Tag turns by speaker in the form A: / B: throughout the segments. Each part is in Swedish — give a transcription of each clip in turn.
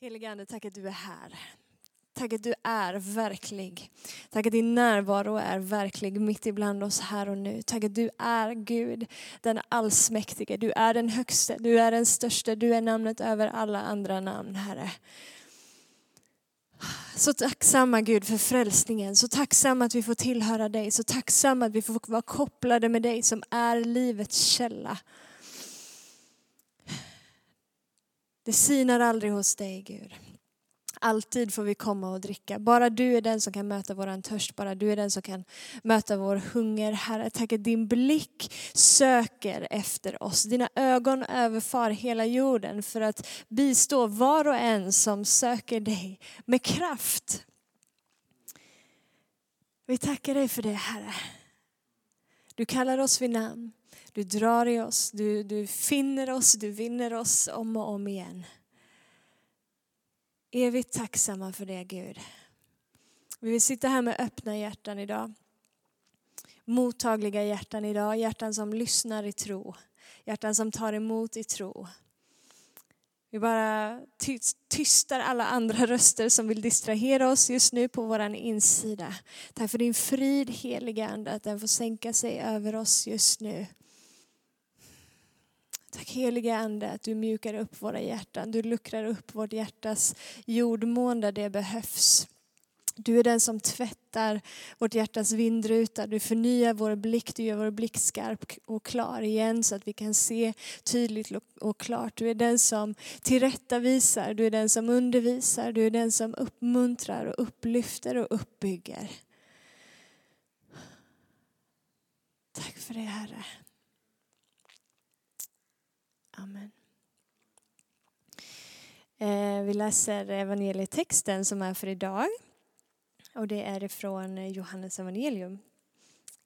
A: Helige Ande, tack att du är här. Tack att du är verklig. Tack att din närvaro är verklig mitt ibland oss här och nu. Tack att du är Gud, den allsmäktige. Du är den högste, du är den största, du är namnet över alla andra namn, Herre. Så tacksamma Gud för frälsningen, så tacksamma att vi får tillhöra dig, så tacksamma att vi får vara kopplade med dig som är livets källa. Det sinar aldrig hos dig Gud. Alltid får vi komma och dricka. Bara du är den som kan möta våran törst. Bara du är den som kan möta vår hunger. Herre, tack att din blick söker efter oss. Dina ögon överfar hela jorden för att bistå var och en som söker dig med kraft. Vi tackar dig för det Herre. Du kallar oss vid namn. Du drar i oss, du, du finner oss, du vinner oss om och om igen. Evigt tacksamma för det Gud. Vi vill sitta här med öppna hjärtan idag. Mottagliga hjärtan idag, hjärtan som lyssnar i tro. Hjärtan som tar emot i tro. Vi bara tystar alla andra röster som vill distrahera oss just nu på vår insida. Tack för din frid heliga Ande, att den får sänka sig över oss just nu. Tack heliga Ande att du mjukar upp våra hjärtan. Du luckrar upp vårt hjärtas jordmån där det behövs. Du är den som tvättar vårt hjärtas vindruta. Du förnyar vår blick, du gör vår blick skarp och klar igen så att vi kan se tydligt och klart. Du är den som tillrättavisar, du är den som undervisar, du är den som uppmuntrar och upplyfter och uppbygger. Tack för det Herre. Amen. Eh, vi läser evangelietexten som är för idag. Och det är ifrån Johannes evangelium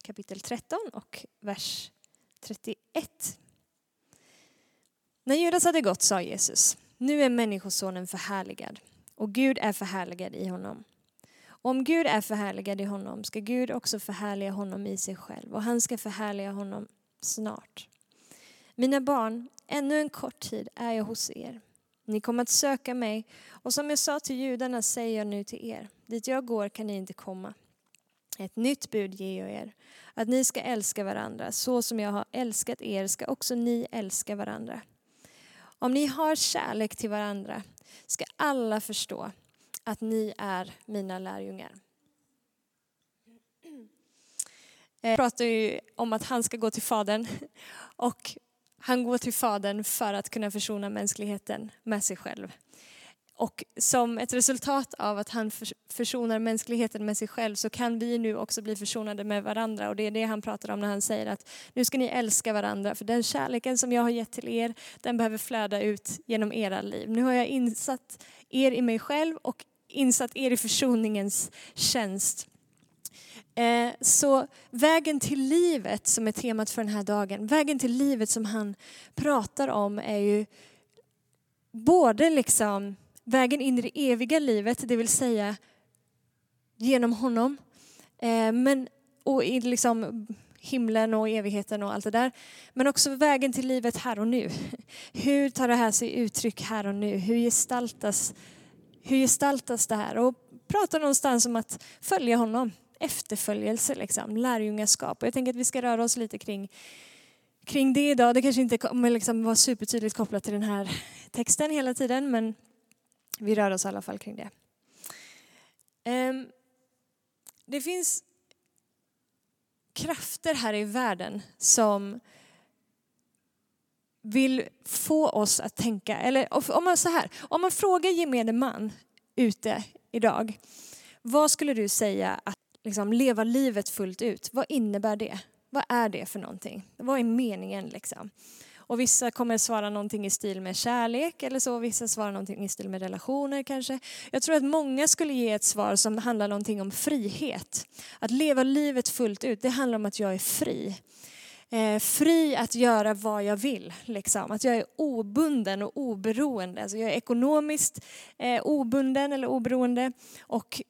A: kapitel 13 och vers 31. När Judas hade gått sa Jesus, nu är människosonen förhärligad och Gud är förhärligad i honom. Om Gud är förhärligad i honom ska Gud också förhärliga honom i sig själv och han ska förhärliga honom snart. Mina barn, ännu en kort tid är jag hos er. Ni kommer att söka mig och som jag sa till judarna säger jag nu till er, dit jag går kan ni inte komma. Ett nytt bud ger jag er, att ni ska älska varandra. Så som jag har älskat er ska också ni älska varandra. Om ni har kärlek till varandra ska alla förstå att ni är mina lärjungar. Eh, jag pratar ju om att han ska gå till Fadern och han går till Fadern för att kunna försona mänskligheten med sig själv. Och som ett resultat av att han försonar mänskligheten med sig själv så kan vi nu också bli försonade med varandra. Och det är det han pratar om när han säger att nu ska ni älska varandra. För den kärleken som jag har gett till er, den behöver flöda ut genom era liv. Nu har jag insatt er i mig själv och insatt er i försoningens tjänst. Eh, så vägen till livet som är temat för den här dagen, vägen till livet som han pratar om är ju både liksom vägen in i det eviga livet, det vill säga genom honom, eh, men och i liksom himlen och evigheten och allt det där. Men också vägen till livet här och nu. Hur tar det här sig uttryck här och nu? Hur gestaltas, hur gestaltas det här? Och pratar någonstans om att följa honom efterföljelse, liksom, lärjungaskap. Och jag tänker att vi ska röra oss lite kring, kring det idag. Det kanske inte kommer liksom vara supertydligt kopplat till den här texten hela tiden, men vi rör oss i alla fall kring det. Ehm, det finns krafter här i världen som vill få oss att tänka, eller om man så här, om man frågar gemene man ute idag, vad skulle du säga att liksom, leva livet fullt ut. Vad innebär det? Vad är det för någonting? Vad är meningen liksom? Och vissa kommer svara någonting i stil med kärlek eller så, vissa svarar någonting i stil med relationer kanske. Jag tror att många skulle ge ett svar som handlar någonting om frihet. Att leva livet fullt ut, det handlar om att jag är fri. Eh, fri att göra vad jag vill. Liksom. Att jag är obunden och oberoende. Alltså jag är ekonomiskt eh, obunden eller oberoende och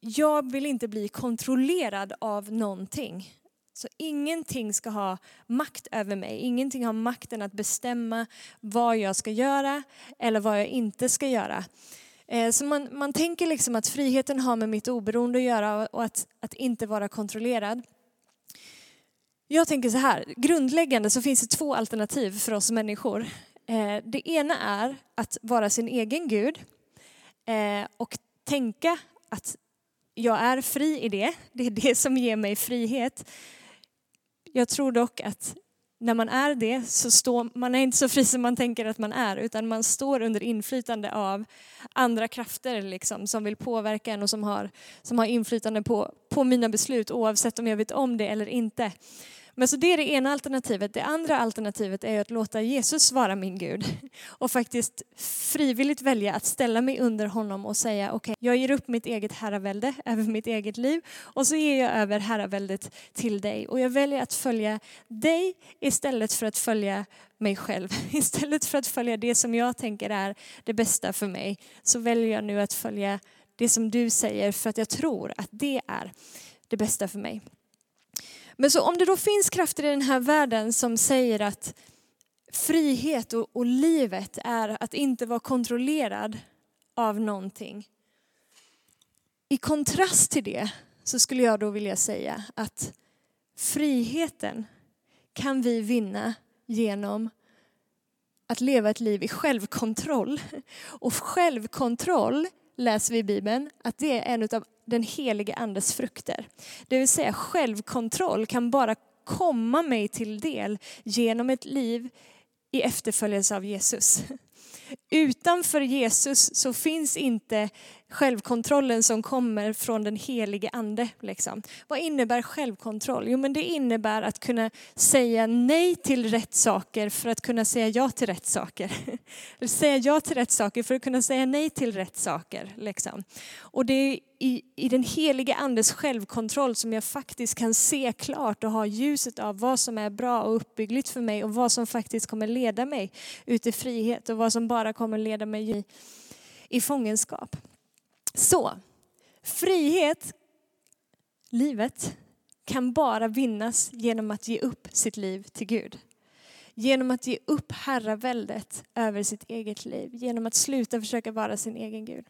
A: jag vill inte bli kontrollerad av någonting. Så ingenting ska ha makt över mig. Ingenting har makten att bestämma vad jag ska göra eller vad jag inte ska göra. Eh, så man, man tänker liksom att friheten har med mitt oberoende att göra och att, att inte vara kontrollerad. Jag tänker så här, grundläggande så finns det två alternativ för oss människor. Eh, det ena är att vara sin egen Gud eh, och tänka att jag är fri i det. Det är det som ger mig frihet. Jag tror dock att när man är det så står man är inte så fri som man tänker att man är utan man står under inflytande av andra krafter liksom, som vill påverka en och som har, som har inflytande på, på mina beslut oavsett om jag vet om det eller inte. Men så det är det ena alternativet. Det andra alternativet är att låta Jesus vara min Gud och faktiskt frivilligt välja att ställa mig under honom och säga okej, okay, jag ger upp mitt eget herravälde över mitt eget liv och så ger jag över herraväldet till dig och jag väljer att följa dig istället för att följa mig själv. Istället för att följa det som jag tänker är det bästa för mig så väljer jag nu att följa det som du säger för att jag tror att det är det bästa för mig. Men så om det då finns krafter i den här världen som säger att frihet och, och livet är att inte vara kontrollerad av någonting. I kontrast till det så skulle jag då vilja säga att friheten kan vi vinna genom att leva ett liv i självkontroll. Och självkontroll läser vi i Bibeln att det är en av den helige andes frukter. Det vill säga självkontroll kan bara komma mig till del genom ett liv i efterföljelse av Jesus. Utanför Jesus så finns inte självkontrollen som kommer från den helige ande. Liksom. Vad innebär självkontroll? Jo men det innebär att kunna säga nej till rätt saker för att kunna säga ja till rätt saker. säga ja till rätt saker för att kunna säga nej till rätt saker. Liksom. Och det är i, i den helige andes självkontroll som jag faktiskt kan se klart och ha ljuset av vad som är bra och uppbyggligt för mig och vad som faktiskt kommer leda mig ut i frihet och vad som bara kommer leda mig i, i fångenskap. Så, frihet, livet, kan bara vinnas genom att ge upp sitt liv till Gud. Genom att ge upp herraväldet över sitt eget liv. Genom att sluta försöka vara sin egen Gud.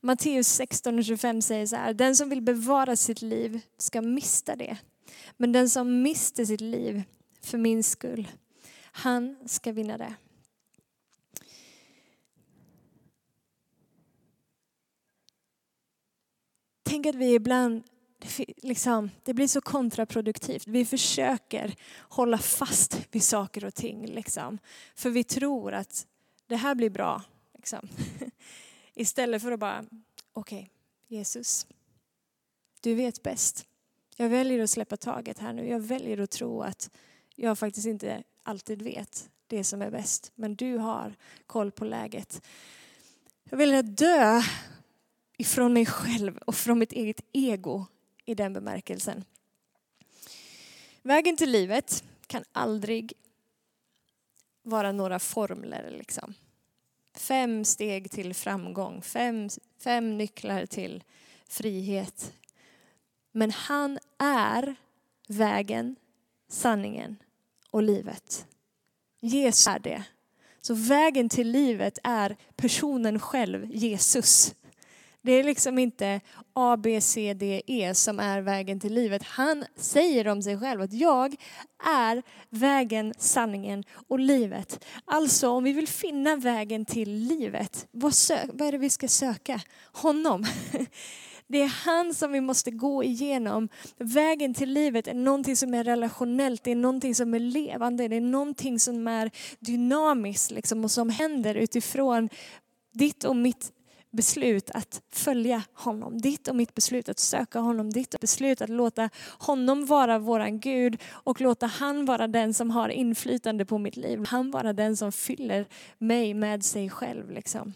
A: Matteus 16.25 säger så här, den som vill bevara sitt liv ska mista det. Men den som mister sitt liv för min skull, han ska vinna det. Tänk att vi ibland, liksom, det blir så kontraproduktivt. Vi försöker hålla fast vid saker och ting. Liksom, för vi tror att det här blir bra. Liksom. Istället för att bara, okej, okay, Jesus, du vet bäst. Jag väljer att släppa taget här nu. Jag väljer att tro att jag faktiskt inte alltid vet det som är bäst. Men du har koll på läget. Jag väljer att dö ifrån mig själv och från mitt eget ego i den bemärkelsen. Vägen till livet kan aldrig vara några formler. Liksom. Fem steg till framgång, fem, fem nycklar till frihet. Men han är vägen, sanningen och livet. Jesus är det. Så vägen till livet är personen själv, Jesus. Det är liksom inte A, B, C, D, E som är vägen till livet. Han säger om sig själv att jag är vägen, sanningen och livet. Alltså om vi vill finna vägen till livet, vad, vad är det vi ska söka? Honom. Det är han som vi måste gå igenom. Vägen till livet är någonting som är relationellt, det är någonting som är levande, det är någonting som är dynamiskt liksom, och som händer utifrån ditt och mitt beslut att följa honom. Ditt och mitt beslut att söka honom. Ditt beslut att låta honom vara våran Gud och låta han vara den som har inflytande på mitt liv. Han vara den som fyller mig med sig själv. Liksom.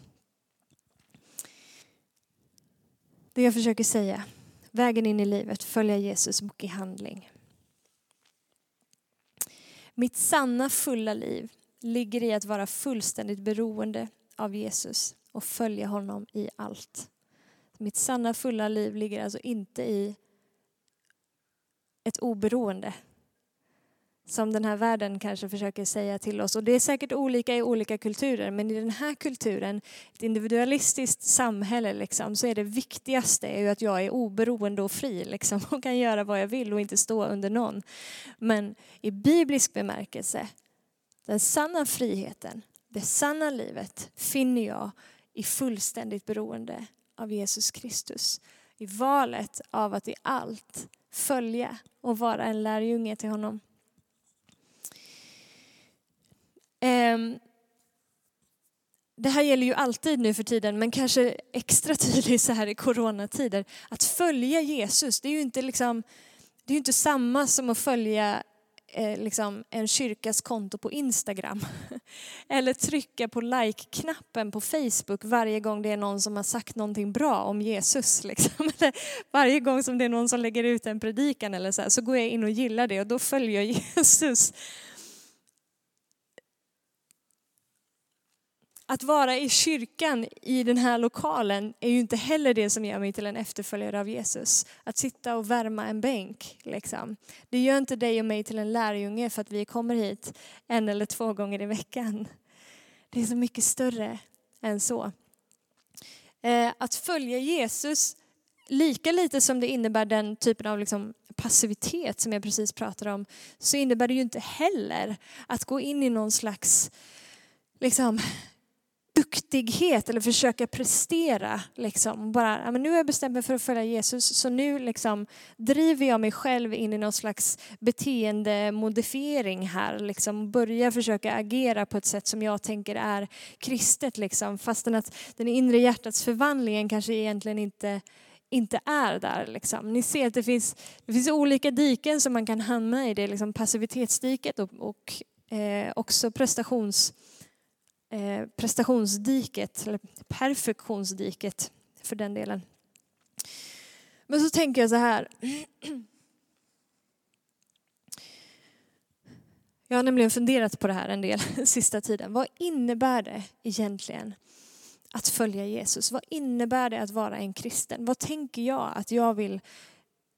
A: Det jag försöker säga, vägen in i livet, följa Jesus bok i handling. Mitt sanna fulla liv ligger i att vara fullständigt beroende av Jesus och följa honom i allt. Mitt sanna fulla liv ligger alltså inte i ett oberoende som den här världen kanske försöker säga till oss. Och det är säkert olika i olika kulturer, men i den här kulturen, ett individualistiskt samhälle, liksom, så är det viktigaste är ju att jag är oberoende och fri liksom, och kan göra vad jag vill och inte stå under någon. Men i biblisk bemärkelse, den sanna friheten, det sanna livet finner jag i fullständigt beroende av Jesus Kristus. I valet av att i allt följa och vara en lärjunge till honom. Ehm, det här gäller ju alltid nu för tiden, men kanske extra tydligt så här i coronatider. Att följa Jesus, det är ju inte, liksom, det är inte samma som att följa eh, liksom en kyrkas konto på Instagram. Eller trycka på like-knappen på Facebook varje gång det är någon som har sagt någonting bra om Jesus. Liksom. varje gång som det är någon som lägger ut en predikan eller så, här, så går jag in och gillar det och då följer jag Jesus. Att vara i kyrkan i den här lokalen är ju inte heller det som gör mig till en efterföljare av Jesus. Att sitta och värma en bänk. Liksom. Det gör inte dig och mig till en lärjunge för att vi kommer hit en eller två gånger i veckan. Det är så mycket större än så. Eh, att följa Jesus, lika lite som det innebär den typen av liksom passivitet som jag precis pratade om, så innebär det ju inte heller att gå in i någon slags liksom, duktighet eller försöka prestera. Liksom. Bara, ja, men nu har jag bestämt mig för att följa Jesus så nu liksom, driver jag mig själv in i någon slags beteendemodifiering här. Liksom, börjar försöka agera på ett sätt som jag tänker är kristet. Liksom. Fastän att den inre hjärtats förvandlingen kanske egentligen inte inte är där. Liksom. Ni ser att det finns, det finns olika diken som man kan hamna i. Det är liksom passivitetsdiket och, och eh, också prestations Eh, prestationsdiket, eller perfektionsdiket för den delen. Men så tänker jag så här. Jag har nämligen funderat på det här en del sista tiden. Vad innebär det egentligen att följa Jesus? Vad innebär det att vara en kristen? Vad tänker jag att jag vill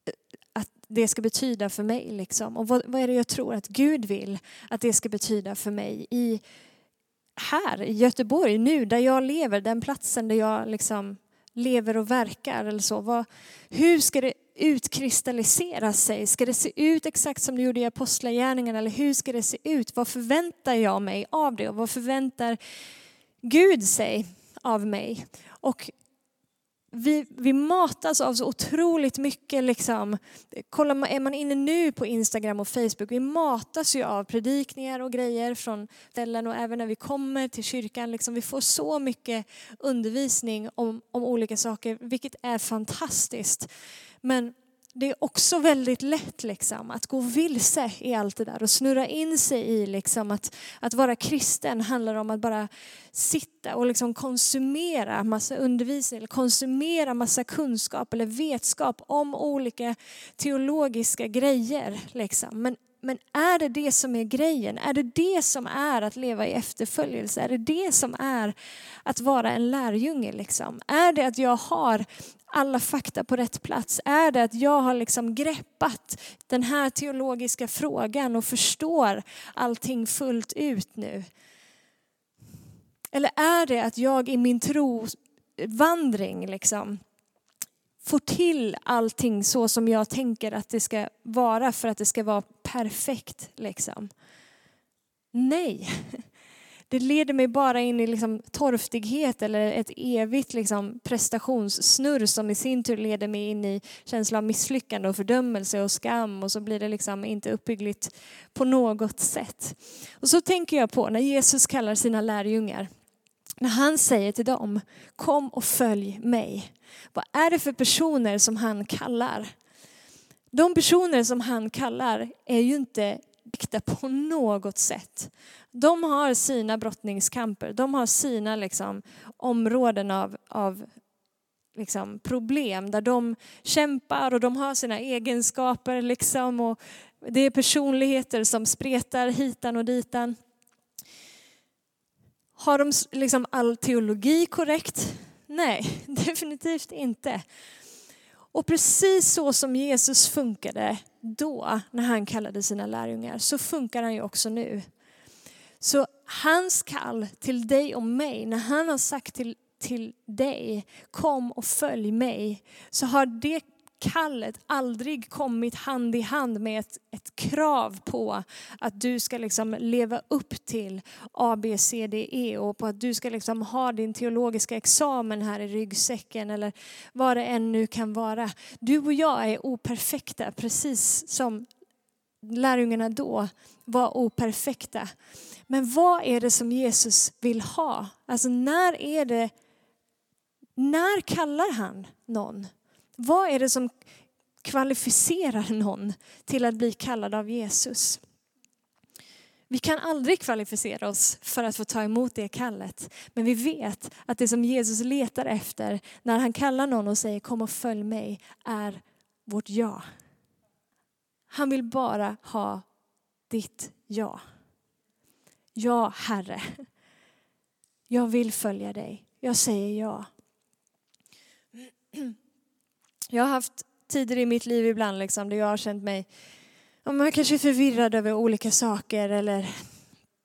A: eh, att det ska betyda för mig? Liksom? Och vad, vad är det jag tror att Gud vill att det ska betyda för mig i här i Göteborg, nu där jag lever, den platsen där jag liksom lever och verkar eller så. Vad, hur ska det utkristallisera sig? Ska det se ut exakt som det gjorde i Apostlagärningarna eller hur ska det se ut? Vad förväntar jag mig av det och vad förväntar Gud sig av mig? Och vi, vi matas av så otroligt mycket. Liksom. Kolla, är man inne nu på Instagram och Facebook, vi matas ju av predikningar och grejer från ställen och även när vi kommer till kyrkan. Liksom, vi får så mycket undervisning om, om olika saker, vilket är fantastiskt. Men det är också väldigt lätt liksom, att gå vilse i allt det där och snurra in sig i liksom, att, att vara kristen handlar om att bara sitta och liksom konsumera massa undervisning eller konsumera massa kunskap eller vetskap om olika teologiska grejer. Liksom. Men men är det det som är grejen? Är det det som är att leva i efterföljelse? Är det det som är att vara en lärjunge? Liksom? Är det att jag har alla fakta på rätt plats? Är det att jag har liksom greppat den här teologiska frågan och förstår allting fullt ut nu? Eller är det att jag i min trovandring liksom får till allting så som jag tänker att det ska vara för att det ska vara perfekt. Liksom. Nej, det leder mig bara in i liksom torftighet eller ett evigt liksom prestationssnurr som i sin tur leder mig in i känsla av misslyckande och fördömelse och skam och så blir det liksom inte uppbyggligt på något sätt. Och så tänker jag på när Jesus kallar sina lärjungar när han säger till dem, kom och följ mig. Vad är det för personer som han kallar? De personer som han kallar är ju inte äkta på något sätt. De har sina brottningskamper, de har sina liksom, områden av, av liksom, problem där de kämpar och de har sina egenskaper. Liksom, och det är personligheter som spretar hitan och ditan. Har de liksom all teologi korrekt? Nej, definitivt inte. Och precis så som Jesus funkade då när han kallade sina lärjungar så funkar han ju också nu. Så hans kall till dig och mig, när han har sagt till, till dig, kom och följ mig, så har det kallet aldrig kommit hand i hand med ett, ett krav på att du ska liksom leva upp till A, B, C, D, E och på att du ska liksom ha din teologiska examen här i ryggsäcken eller vad det än nu kan vara. Du och jag är operfekta precis som lärjungarna då var operfekta. Men vad är det som Jesus vill ha? Alltså när är det, när kallar han någon? Vad är det som kvalificerar någon till att bli kallad av Jesus? Vi kan aldrig kvalificera oss för att få ta emot det kallet. Men vi vet att det som Jesus letar efter när han kallar någon och säger kom och följ mig är vårt ja. Han vill bara ha ditt ja. Ja, Herre. Jag vill följa dig. Jag säger ja. Jag har haft tider i mitt liv ibland liksom, där jag har känt mig ja, man kanske förvirrad över olika saker eller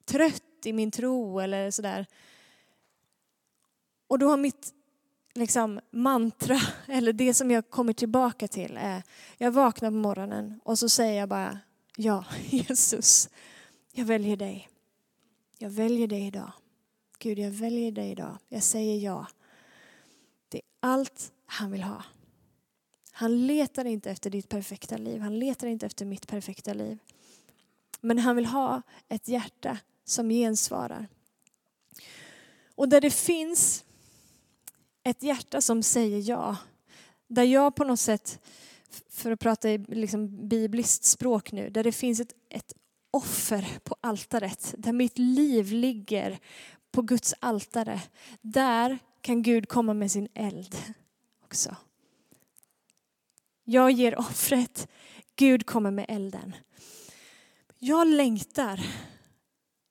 A: trött i min tro eller sådär. Och då har mitt liksom, mantra, eller det som jag kommer tillbaka till är, jag vaknar på morgonen och så säger jag bara, ja Jesus, jag väljer dig. Jag väljer dig idag. Gud, jag väljer dig idag. Jag säger ja. Det är allt han vill ha. Han letar inte efter ditt perfekta liv. Han letar inte efter mitt perfekta liv. Men han vill ha ett hjärta som gensvarar. Och där det finns ett hjärta som säger ja, där jag på något sätt, för att prata i liksom bibliskt språk nu, där det finns ett, ett offer på altaret, där mitt liv ligger på Guds altare, där kan Gud komma med sin eld också. Jag ger offret, Gud kommer med elden. Jag längtar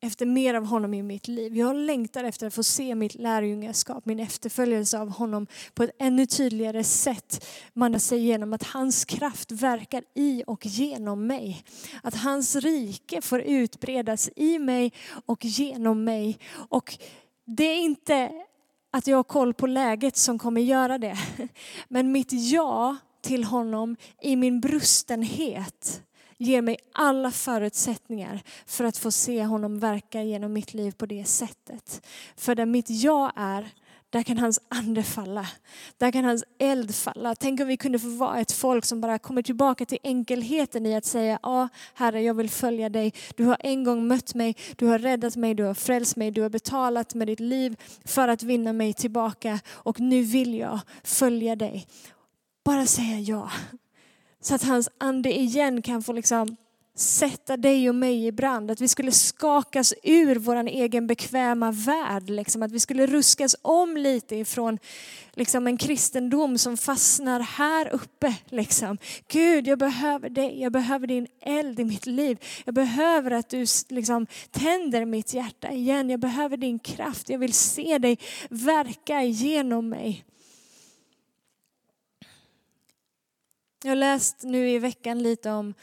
A: efter mer av honom i mitt liv. Jag längtar efter att få se mitt lärjungaskap, min efterföljelse av honom på ett ännu tydligare sätt. Man säger genom att hans kraft verkar i och genom mig. Att hans rike får utbredas i mig och genom mig. Och det är inte att jag har koll på läget som kommer göra det. Men mitt ja till honom i min brustenhet ger mig alla förutsättningar för att få se honom verka genom mitt liv på det sättet. För där mitt jag är, där kan hans ande falla. Där kan hans eld falla. Tänk om vi kunde få vara ett folk som bara kommer tillbaka till enkelheten i att säga, ja Herre jag vill följa dig. Du har en gång mött mig, du har räddat mig, du har frälst mig, du har betalat med ditt liv för att vinna mig tillbaka och nu vill jag följa dig. Bara säga ja. Så att hans ande igen kan få liksom sätta dig och mig i brand. Att vi skulle skakas ur vår egen bekväma värld. Liksom. Att vi skulle ruskas om lite ifrån liksom, en kristendom som fastnar här uppe. Liksom. Gud, jag behöver dig. Jag behöver din eld i mitt liv. Jag behöver att du liksom, tänder mitt hjärta igen. Jag behöver din kraft. Jag vill se dig verka genom mig. Jag har läst nu i veckan lite om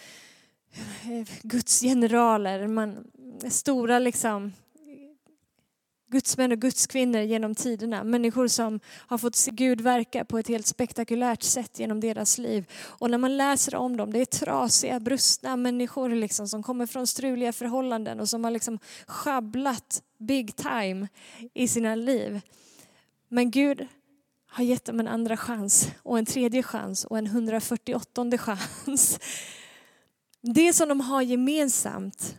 A: eh, Guds generaler, man, stora liksom gudsmän och gudskvinnor genom tiderna. Människor som har fått se Gud verka på ett helt spektakulärt sätt genom deras liv. Och när man läser om dem, det är trasiga, brustna människor liksom, som kommer från struliga förhållanden och som har liksom schabblat big time i sina liv. Men Gud har gett dem en andra chans och en tredje chans och en 148 chans. Det som de har gemensamt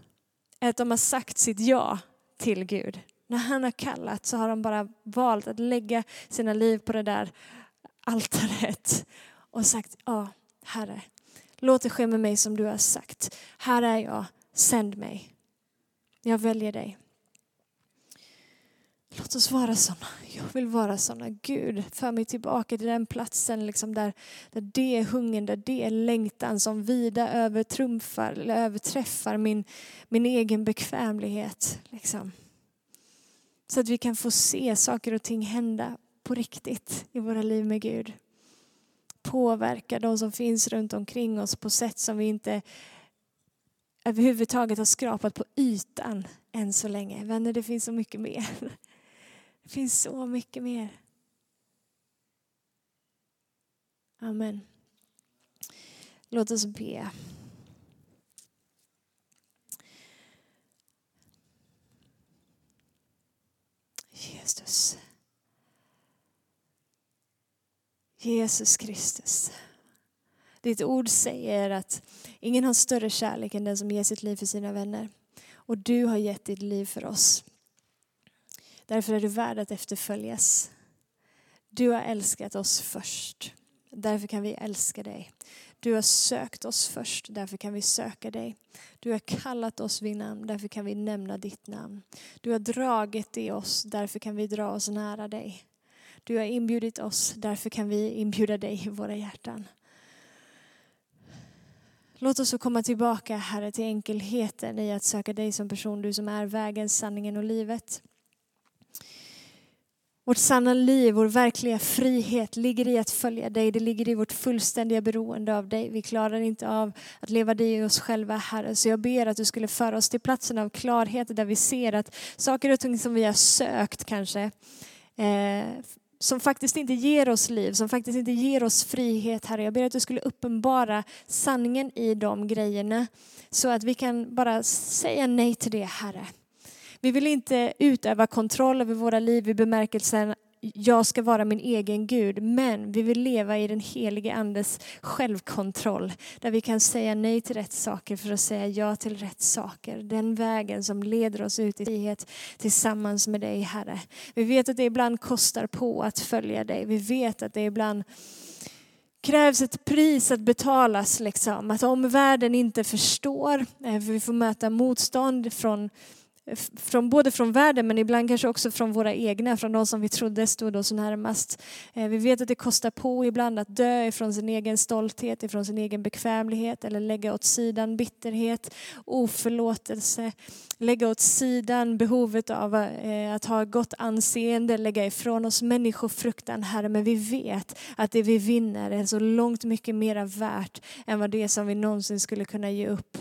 A: är att de har sagt sitt ja till Gud. När han har kallat så har de bara valt att lägga sina liv på det där altaret och sagt ja, Herre, låt det ske med mig som du har sagt. Här är jag, sänd mig. Jag väljer dig. Låt oss vara sådana. Jag vill vara sådana. Gud, för mig tillbaka till den platsen liksom där, där det är hungern, där det är längtan som vida övertrumfar eller överträffar min, min egen bekvämlighet. Liksom. Så att vi kan få se saker och ting hända på riktigt i våra liv med Gud. påverka de som finns runt omkring oss på sätt som vi inte överhuvudtaget har skrapat på ytan än så länge. Vänner, det finns så mycket mer. Det finns så mycket mer. Amen. Låt oss be. Jesus. Jesus Kristus. Ditt ord säger att ingen har större kärlek än den som ger sitt liv för sina vänner. Och du har gett ditt liv för oss. Därför är du värd att efterföljas. Du har älskat oss först. Därför kan vi älska dig. Du har sökt oss först, därför kan vi söka dig. Du har kallat oss vid namn, därför kan vi nämna ditt namn. Du har dragit i oss, därför kan vi dra oss nära dig. Du har inbjudit oss, därför kan vi inbjuda dig i våra hjärtan. Låt oss få komma tillbaka, Herre, till enkelheten i att söka dig som person, du som är vägen, sanningen och livet. Vårt sanna liv, vår verkliga frihet ligger i att följa dig. Det ligger i vårt fullständiga beroende av dig. Vi klarar inte av att leva dig i oss själva, Herre. Så jag ber att du skulle föra oss till platsen av klarhet där vi ser att saker och ting som vi har sökt kanske, eh, som faktiskt inte ger oss liv, som faktiskt inte ger oss frihet, Herre. Jag ber att du skulle uppenbara sanningen i de grejerna så att vi kan bara säga nej till det, Herre. Vi vill inte utöva kontroll över våra liv i bemärkelsen jag ska vara min egen Gud, men vi vill leva i den helige Andes självkontroll. Där vi kan säga nej till rätt saker för att säga ja till rätt saker. Den vägen som leder oss ut i frihet tillsammans med dig Herre. Vi vet att det ibland kostar på att följa dig. Vi vet att det ibland krävs ett pris att betalas. Liksom. Att om världen inte förstår, eh, för vi får möta motstånd från från, både från världen men ibland kanske också från våra egna, från de som vi trodde stod oss närmast. Eh, vi vet att det kostar på ibland att dö ifrån sin egen stolthet, ifrån sin egen bekvämlighet eller lägga åt sidan bitterhet, oförlåtelse, lägga åt sidan behovet av eh, att ha gott anseende, lägga ifrån oss människofruktan, Herre. Men vi vet att det vi vinner är så långt mycket mera värt än vad det som vi någonsin skulle kunna ge upp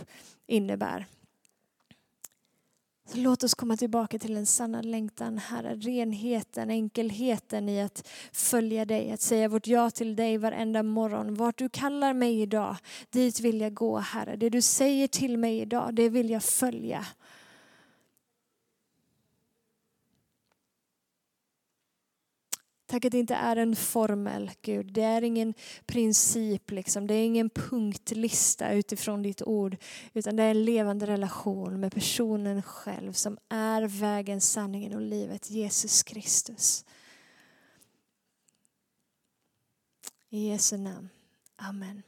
A: innebär. Så låt oss komma tillbaka till den sanna längtan, Herre. Renheten, enkelheten i att följa dig, att säga vårt ja till dig varenda morgon. Vart du kallar mig idag, dit vill jag gå, Herre. Det du säger till mig idag, det vill jag följa. Tack att det inte är en formel, Gud. Det är ingen princip, liksom. det är ingen punktlista utifrån ditt ord. Utan det är en levande relation med personen själv som är vägen, sanningen och livet, Jesus Kristus. I Jesu namn. Amen.